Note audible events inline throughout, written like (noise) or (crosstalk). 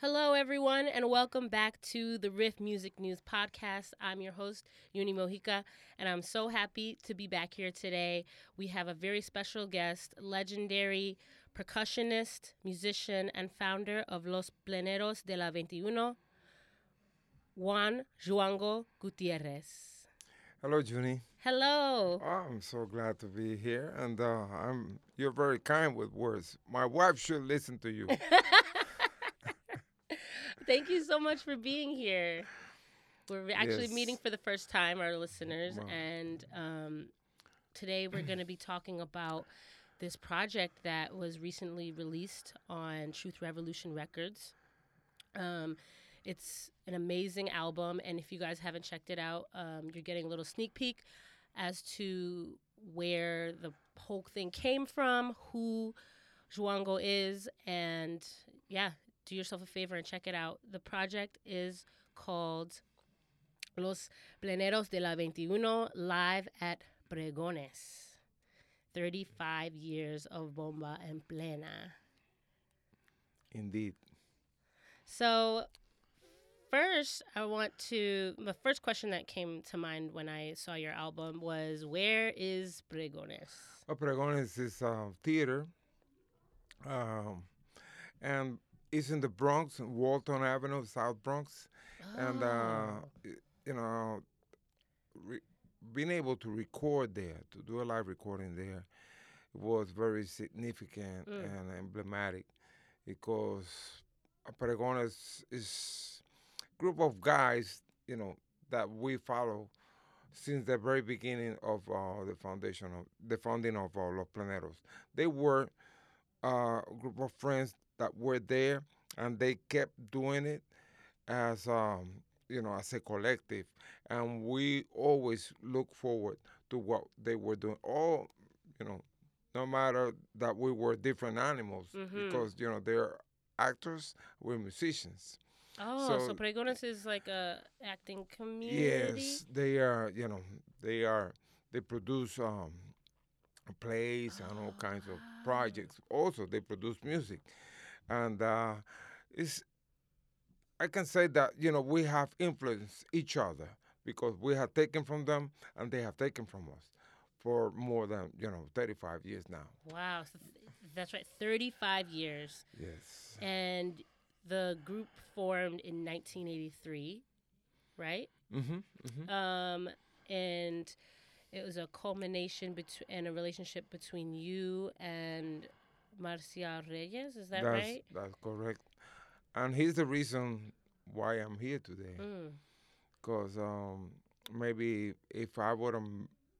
Hello, everyone, and welcome back to the Riff Music News Podcast. I'm your host, Yunie Mojica, and I'm so happy to be back here today. We have a very special guest, legendary percussionist, musician, and founder of Los Pleneros de la 21, Juan Juango Gutierrez. Hello, Yunie. Hello. Oh, I'm so glad to be here, and uh, I'm you're very kind with words. My wife should listen to you. (laughs) Thank you so much for being here. We're actually Yes. meeting for the first time, our listeners, Wow. and um, today we're going to be talking about this project that was recently released on Truth Revolution Records. Um, it's an amazing album, and if you guys haven't checked it out, um, you're getting a little sneak peek as to where the whole thing came from, who Juango is, and yeah, do yourself a favor and check it out. The project is called Los Pleneros de la 21 live at Pregones. 35 years of bomba en plena. Indeed. So, first, I want to. The first question that came to mind when I saw your album was Where is Pregones? Well, Pregones is a theater, um, and it's in the Bronx, Walton Avenue, South Bronx, and uh, Oh. you know, re- being able to record there, to do a live recording there, was very significant Mm. and emblematic because Pregones is group of guys, you know, that we follow since the very beginning of uh, the foundation of the founding of uh, Los Pleneros. They were uh, a group of friends that were there, and they kept doing it as um, you know as a collective, and we always look forward to what they were doing. All you know, no matter that we were different animals, Mhm. because you know they're actors, we're musicians. Oh, so, So- Pregones is like a acting community? Yes, they are. You know, they are. They produce um, plays and all Oh, kinds of projects. Also, they produce music, and uh, it's. I can say that you know we have influenced each other because we have taken from them and they have taken from us for more than you know 35 years now. Wow, so th- that's right, 35 years. Yes. And the group formed in 1983, right? Mm-hmm. mm-hmm. Um, and it was a culmination between and a relationship between you and Marcial Reyes. Is that that's right? that's correct, and he's the reason why I'm here today. Mm. because um, maybe if I would have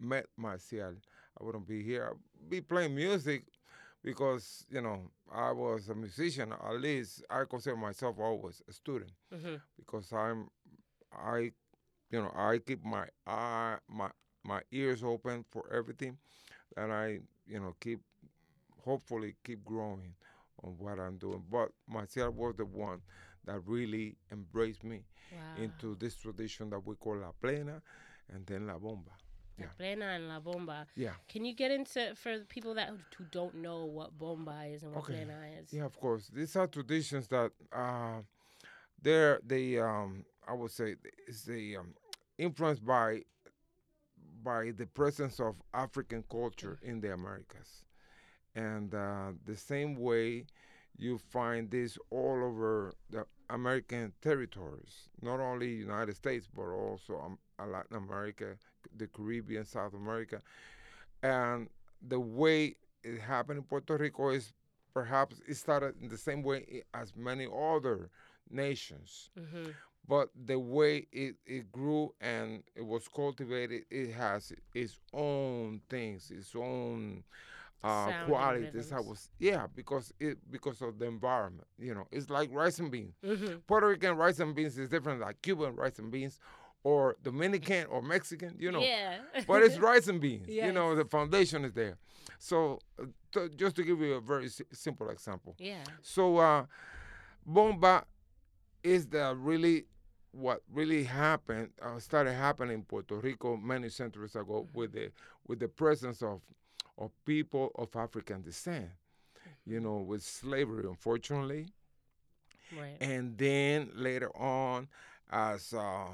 met Marcial, I wouldn't be here. I'd be playing music because you know I was a musician. At least I consider myself always a student hmm because I'm I you know I keep my eye my my ears open for everything, and I you know keep hopefully keep growing on what I'm doing. But Marcial was the one that really embraced me Wow. into this tradition that we call La Plena and then La Bomba. La yeah. Plena and La Bomba. Yeah. Can you get into for the people that who don't know what bomba is and what Okay. plena is? Yeah, of course. These are traditions that uh, they're they um I would say is the um, influenced by by the presence of African culture in the Americas, and uh, the same way you find this all over the American territories, not only United States but also um, Latin America, the Caribbean, South America, and the way it happened in Puerto Rico is perhaps it started in the same way as many other nations. Hmm but the way it, it grew and it was cultivated it has its own things its own uh, and qualities I rhythms. was yeah because it because of the environment you know it's like rice and beans hmm Puerto Rican rice and beans is different like Cuban rice and beans or Dominican or Mexican you know Yeah. but it's (laughs) rice and beans. You know, the foundation is there. So, uh, to, just to give you a very si- simple example. yeah. So, uh, bomba is the really what really happened uh, started happening in Puerto Rico many centuries ago with the with the presence of of people of African descent. You know, with slavery, unfortunately, Right. And then later on, as uh,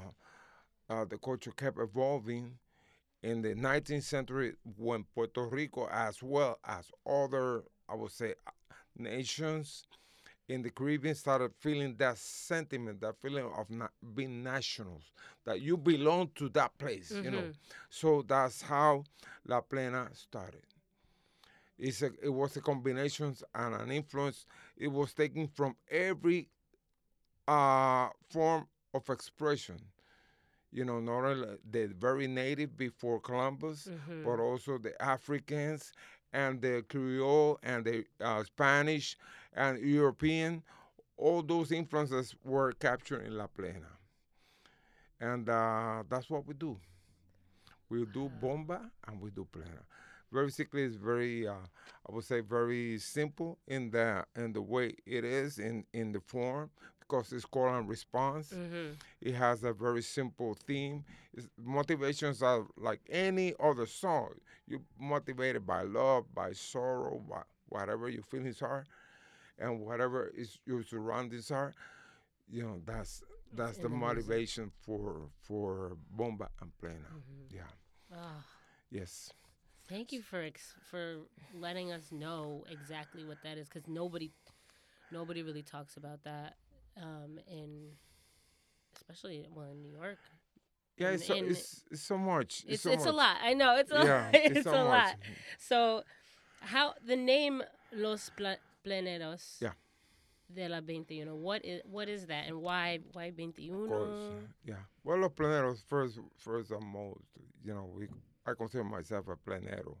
uh, the culture kept evolving, in the 19th century, when Puerto Rico, as well as other, I would say, uh, nations in the Caribbean, started feeling that sentiment, that feeling of being nationals, that you belong to that place, you know. Mhm. So that's how La Plena started. It's a, it was a combination and an influence. It was taken from every uh, form of expression. You know, not only the very native before Columbus, Mhm. but also the Africans and the Creole and the uh, Spanish and European. All those influences were captured in La Plena. And uh, that's what we do. We do bomba and we do plena. Basically, it's very, uh, I would say, very simple in the in the way it is in in the form because it's call and response. Mhm. It has a very simple theme. It's, motivations are like any other song. You're motivated by love, by sorrow, by whatever your feelings are, and whatever is your surroundings are. You know, that's that's the motivation for for bomba and plena. Mhm. Yeah. Ah, Yes. Thank you for ex- for letting us know exactly what that is, because nobody nobody really talks about that um, in especially well in New York. Yeah, In- it's so, in- it's, it's so much. It's so it's a lot. I know it's a Yeah, lot. (laughs) it's it's, so a much. lot. So, how the name Los Pla- Pleneros Yeah. de la 21? What is what is that, and why why 21? Of course. Yeah. Well, los pleneros first, first and most. You know, we I consider myself a plenero,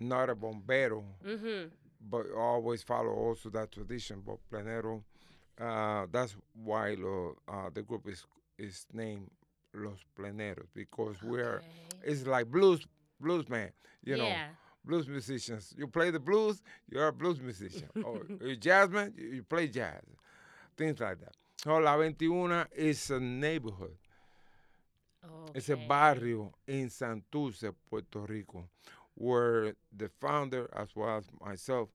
not a bombero, Mm-hmm. but I always follow also that tradition. But plenero, uh, that's why lo, uh, the group is is named Los Pleneros because we are. It's like blues blues man. You know, blues musicians. You play the blues, you're a blues musician. (laughs) or you're jazzman, you you play jazz. Things like that. So La 21 is a neighborhood. It's a barrio in Santurce, Puerto Rico, where the founder, as well as myself,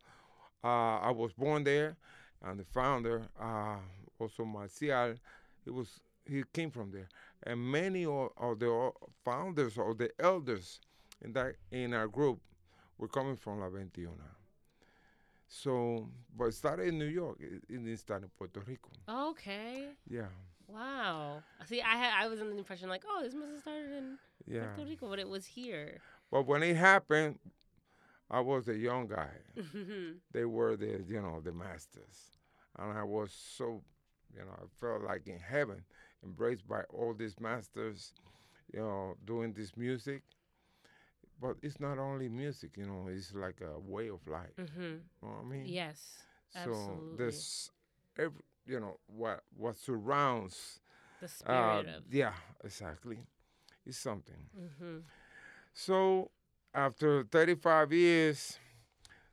uh, I was born there, and the founder, uh, also Marcial, he was he came from there, and many of, of the founders or the elders in that in our group were coming from La 21. So, but it started in New York. It, it didn't start in Puerto Rico. Okay. Yeah, Wow. See, I had I was under the impression like, oh, this must have started in yeah. Puerto Rico, but it was here. But when it happened, I was a young guy. Mhm. They were the, you know, the masters. And I was so, you know, I felt like in heaven, embraced by all these masters, you know, doing this music. But it's not only music, you know, it's like a way of life. Mhm. You know what I mean? Yes. So absolutely. there's every, you know, what what surrounds The spirit uh, of. yeah, exactly. It's something. hmm So after 35 years,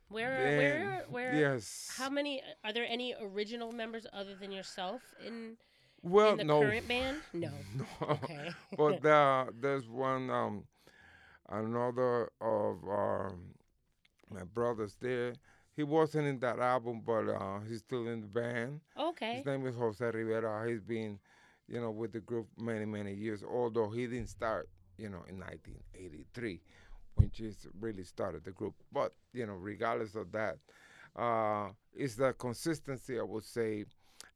Where then- where where? yes. How many are there? Any original members other than yourself in well, in the no. current band? (laughs) No. no. Okay. (laughs) but uh, there's one um, another of our my brothers there. He wasn't in that album, but uh, he's still in the band. okay. His name is Jose Rivera. He's been, you know, with the group many many years. Although he didn't start, you know, in 1983, when just really started the group. But you know, regardless of that, uh, it's the consistency. I would say,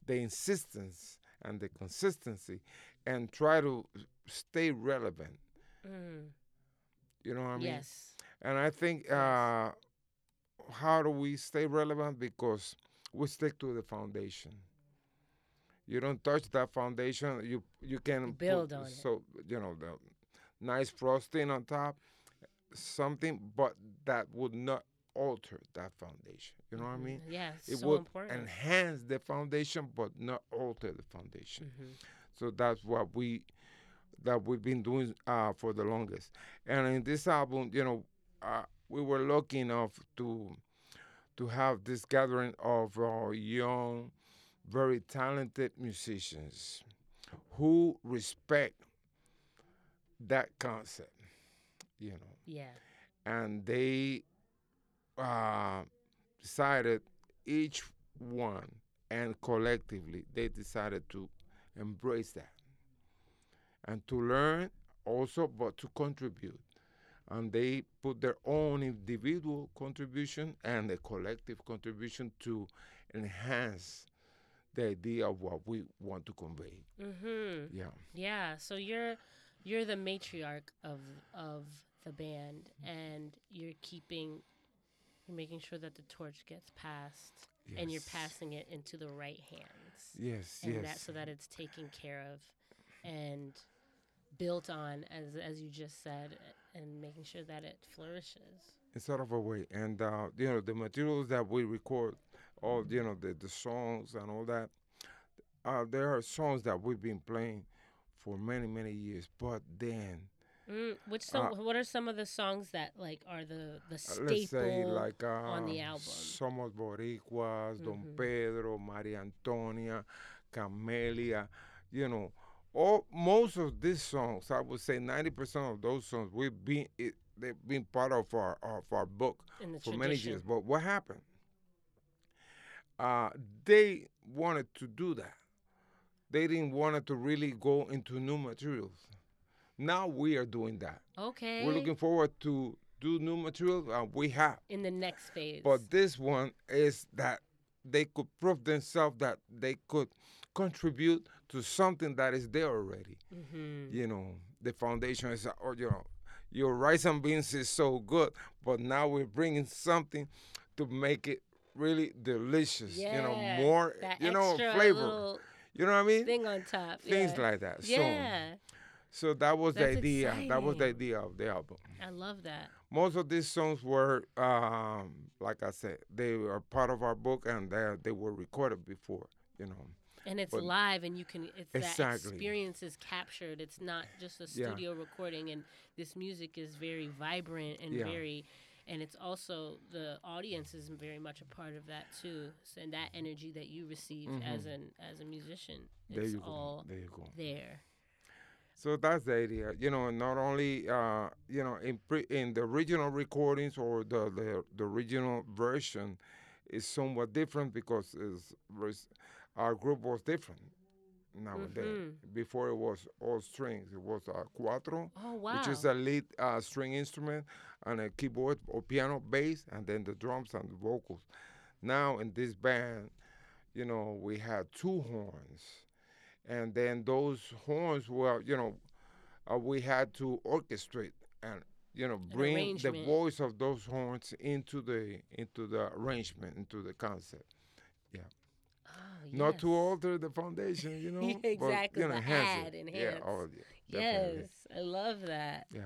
the insistence and the consistency, and try to stay relevant. Mm, You know what I mean? yes. And I think, uh, how do we stay relevant? Because we stick to the foundation. You don't touch that foundation. You you can put Build on it. So you know the nice frosting on top, something, but that would not alter that foundation. You know what I mean? Yeah. It Mm-hmm. so would important. enhance the foundation, but not alter the foundation. Mhm. So that's what we that we've been doing uh, for the longest. And in this album, you know, uh, we were lucky enough to to have this gathering of uh, young, very talented musicians who respect that concept, you know, Yeah. and they uh, decided each one and collectively they decided to embrace that and to learn also, but to contribute. And they put their own individual contribution and a collective contribution to enhance the idea of what we want to convey. Mm-hmm. Yeah. Yeah. So you're you're the matriarch of of the band, and you're keeping, you're making sure that the torch gets passed, and you're passing it into the right hands. Yes, and yes. that so that it's taken care of and built on as as you just said and making sure that it flourishes It's sort of a way. And uh, you know, the materials that we record, all you know, the the songs and all that. Uh, there are songs that we've been playing for many many years, but then mm, which some Uh, what are some of the songs that like are the the uh, staple let's say like uh, on the album Somos Boricuas, Don Mhm. Pedro, Maria Antonia, Camelia, you know, all most of these songs, I would say ninety percent of those songs, we've been it, they've been part of our of our book for tradition many years. But what happened? Uh, they wanted to do that. They didn't want to really go into new materials. Now we are doing that. okay We're looking forward to do new material. Uh, we have. in the next phase But this one is that they could prove themselves that they could contribute to something that is there already. hmm You know, the foundation is, or you know, your rice and beans is so good, but now we're bringing something to make it really delicious. yeah, You know, more, you know, flavor. You know what I mean? thing on top Things yeah. like that. yeah So, so that was That's the idea. That was the idea of the album. i love that most of these songs were um, like i said they are part of our book and they, they were recorded before you know and it's But- live and you can it's that experience is captured. It's not just a Yeah. studio recording and this music is very vibrant and Yeah. very and it's also the audience is very much a part of that too. So, and that energy that you receive as Mhm. an as a musician there it's you go. all there you go. there. So that's the idea. You know not only uh, you know in pre- in the original recordings or the, the the original version is somewhat different because it's, our group was different nowadays. Mhm. before it was all strings it was a cuatro oh wow which is a lead uh, string instrument and a keyboard or piano bass and then the drums and the vocals. Now in this band you know we had two horns and then those horns were you know uh, we had to orchestrate and you know bring the voice of those horns into the into the arrangement into the concept oh, not to alter the foundation you (laughs) know but, Exactly, you know, the enhance add, it. enhance. yeah oh yes i love that yeah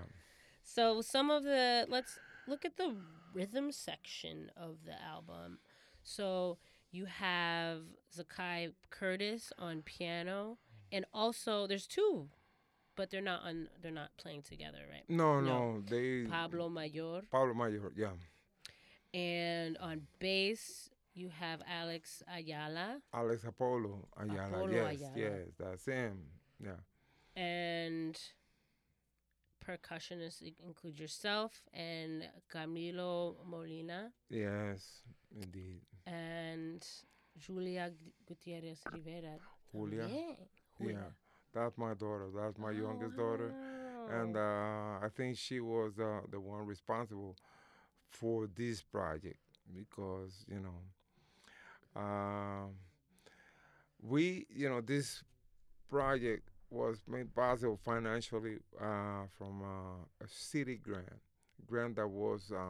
So some of the let's look at the rhythm section of the album. So you have Zaccai Curtis on piano, and also there's two, but they're not on. They're not playing together, right? no No. no they Pablo Mayor, Pablo Mayor, yeah. and on bass you have Alex Ayala, Alex Apolo Ayala. Apolo yes, Ayala. yes, that's him. Yeah. and percussionists include yourself and Camilo Molina. Yes, indeed. and Julia Gutierrez Rivera. Julia. Yeah. Julia. That's my daughter. That's my Oh, youngest daughter. And uh, I think she was uh, the one responsible for this project because, you know, um, we, you know, this project was made possible financially uh, from uh, a city grant, grant that was um, Oh,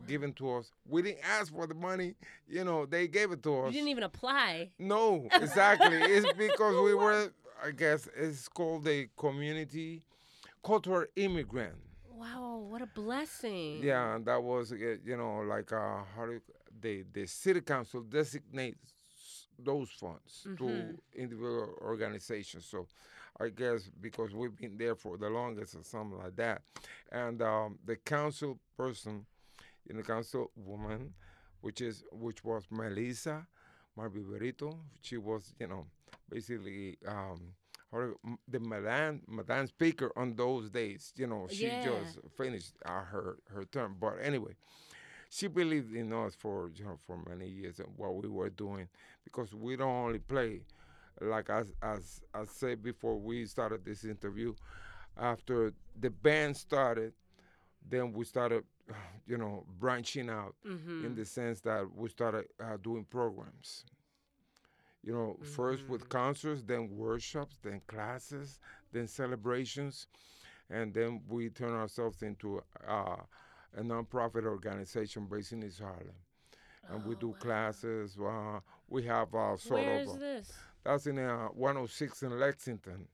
wow. given to us. We didn't ask for the money, you know, they gave it to us. You didn't even apply. No, (laughs) exactly. it's because we were, I guess, it's called a community cultural immigrant. Wow, what a blessing. Yeah, and that was, you know, like uh, how do you, the the city council designates those funds to Mhm. individual organizations. So, I guess because we've been there for the longest or something like that, and um, the council person, you know, council woman, which is which was Melissa Mark-Viverito. She was, you know, basically. Um, her, the Madame, Madame speaker on those days, you know, she Yeah. just finished uh, her her term. But anyway, she believed in us for you know for many years and what we were doing because we don't only play like as as I said before we started this interview after the band started then we started (sighs) you know branching out Mm-hmm. in the sense that we started uh, doing programs you know first with concerts then workshops then classes then celebrations and then we turn ourselves into uh, a nonprofit organization based in East Harlem and we Oh, do wow. classes. Uh, we have uh, sort Where of is this? that's in uh, 106 in Lexington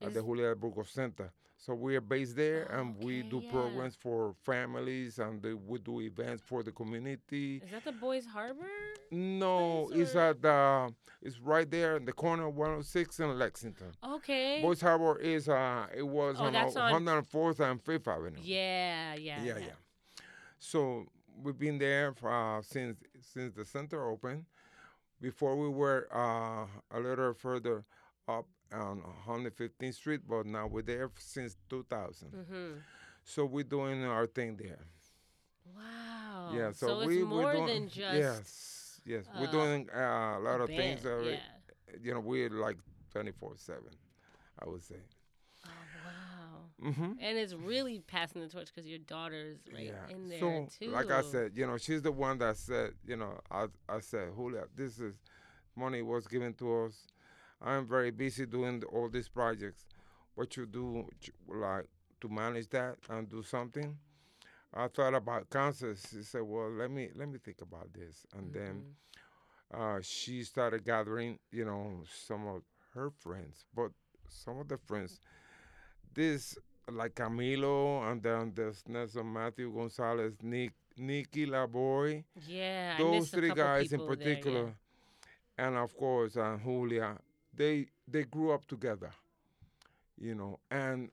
at the Julia Burgos Center. So we are based there, and we do yeah. programs for families, and the, we do events for the community. Is that the Boys Harbor? No, place, it's at uh, it's right there in the corner of 106 in Lexington. Okay. Boys Harbor is uh, it was Oh, on, that's on- 104th and Fifth Avenue. yeah, yeah, yeah, yeah. So we've been there for, uh, since since the center opened. Before we were uh, a little further up on 115th Street, but now we're there since 2000. Mm-hmm. So we're doing our thing there. Wow. yeah. So, it's we more we're doing, than just yes, yes. we're uh, doing uh, a lot a of things. band, That, yeah. You know, we're like 24/7. I would say. Oh wow. Mm-hmm. And it's really passing the torch because your daughter's right yeah. in there so, too. like I said, you know, she's the one that said, you know, I, I said, Julia, this is money was given to us. I'm very busy doing all these projects. What you do, like, to manage that and do something. I thought about concerts. She said, well, let me let me think about this, and then Mhm. uh, she started gathering, you know, some of her friends, but some of the friends, this like Camilo, and then there's Nelson Matthew Gonzalez, Nick, Nicky Laboy, yeah, those three guys in people there, yeah. particular, and of course uh, Julia, they they grew up together, you know, and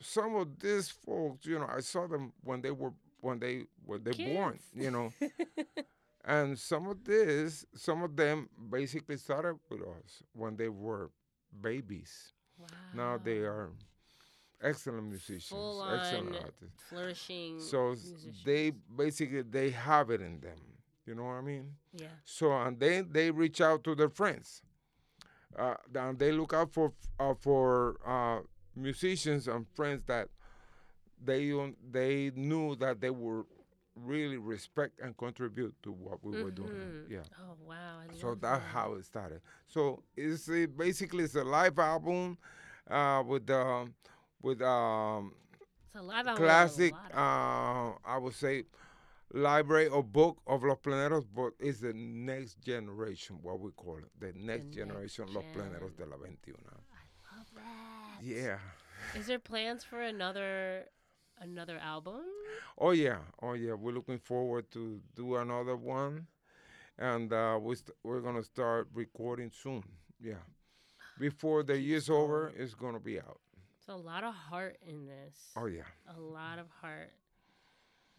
some of these folks, you know, I saw them when they were when they were they born, you know. (laughs) And some of this, some of them basically started with us when they were babies. Now they are excellent musicians, Full excellent artists. flourishing. So s- they basically they have it in them. You know what I mean? yeah. So and then they reach out to their friends. Uh, and they look out for uh, for uh, musicians and friends that they they knew that they would really respect and contribute to what we were doing. Mhm. Yeah. Oh wow. I So that's that. how it started. So it's a, basically it's a live album uh, with um, with um, It's a live album with a classic. Uh, I would say library or book of Los Pleneros, but it's the next generation, what we call it, the next next generation Los gen. Pleneros de la 21. love that. Yeah. Is there plans for another another album? Oh yeah. Oh yeah. We're looking forward to do another one, and uh, we st- we're gonna start recording soon. Yeah. Before the year's over, it's gonna be out. It's a lot of heart in this. Oh yeah. A lot of heart.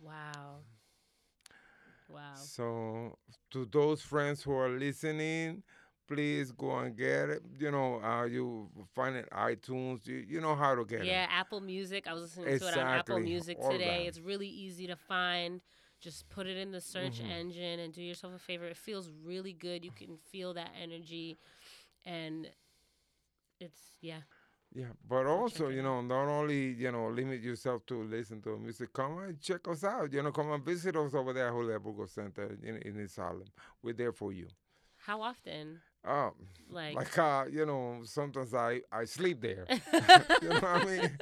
Wow. Wow. So to those friends who are listening, please go and get it. You know, uh, you find it iTunes. You, you know how to get Yeah, it. Yeah, Apple Music. I was listening to it on Apple Music all today. that. It's really easy to find. Just put it in the search Mhm. engine and do yourself a favor. It feels really good. You can feel that energy and it's yeah. Yeah, but also, you know, not only you know limit yourself to listen to music. Come and check us out. You know, come and visit us over there at Julia Burgos Center in in East Harlem. We're there for you. How often? Um, Like, like uh, you know, sometimes I I sleep there. (laughs) (laughs) you know what I mean?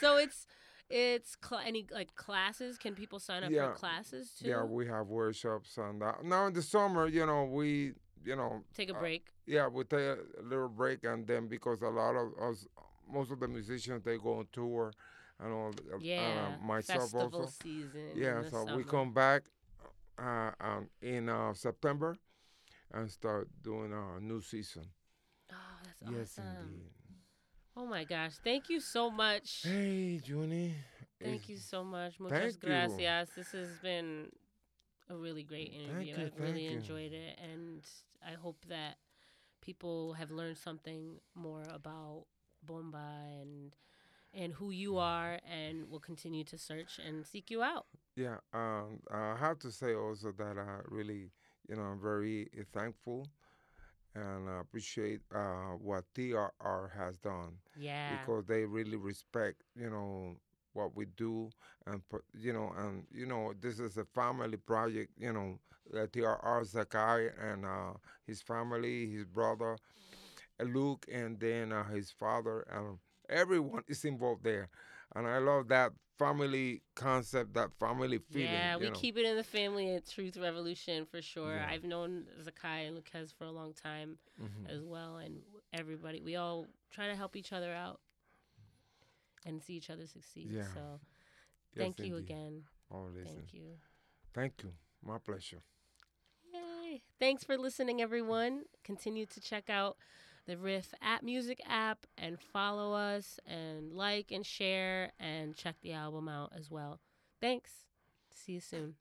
so it's it's cl- any like classes. Can people sign up Yeah. for classes too? Yeah, we have workshops and uh, now in the summer, you know, we you know Take a uh, break. Yeah, we take a little break, and then because a lot of us, most of the musicians, they go on tour, and all. uh, Yeah. uh, myself Festival also. season. Yeah, so we come back uh, um, in uh, September, and start doing a new season. Oh, that's Yes, awesome. indeed. Oh my gosh. Thank you so much. Hey, Yunie. Thank it's- you so much. Muchas thank you. gracias. This has been a really great interview. you, I've really you. enjoyed it. And I hope that people have learned something more about Bomba and and who you are and will continue to search and seek you out. Yeah, um, I have to say also that I really, you know, I'm very thankful and I appreciate uh, what TRR has done Yeah. because they really respect, you know, what we do and you know, and you know, this is a family project, you know, uh, TRR Zaccai and uh, his family, his brother Luke, and then uh, his father, and everyone is involved there, and I love that family concept, that family feeling. Yeah, we know. keep it in the family at Truth Revolution for sure. Yeah. I've known Zaccai and Luques for a long time Mhm. as well, and everybody, we all try to help each other out and see each other succeed. Yeah. So Yes, thank you indeed. again. Thank you. Thank you. My pleasure. Yay. Thanks for listening, everyone. Continue to check out the Riff App Music app and follow us and like and share and check the album out as well. Thanks. See you soon.